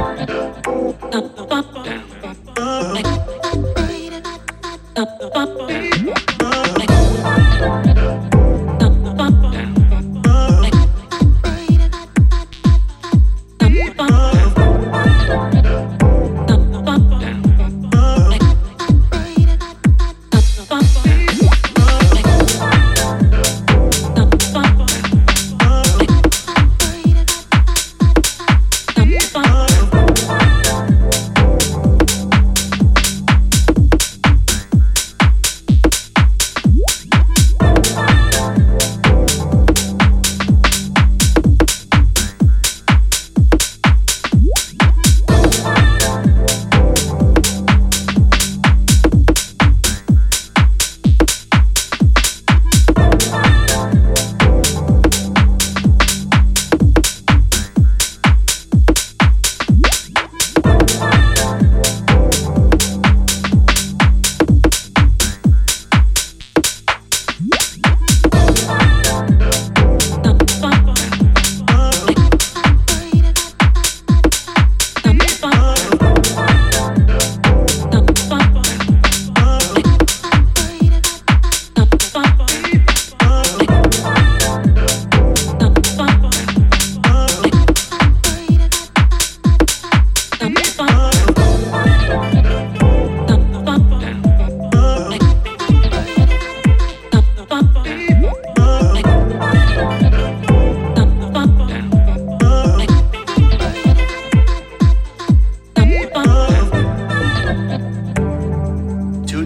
Oh, oh, oh.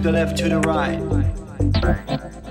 the left, to the right.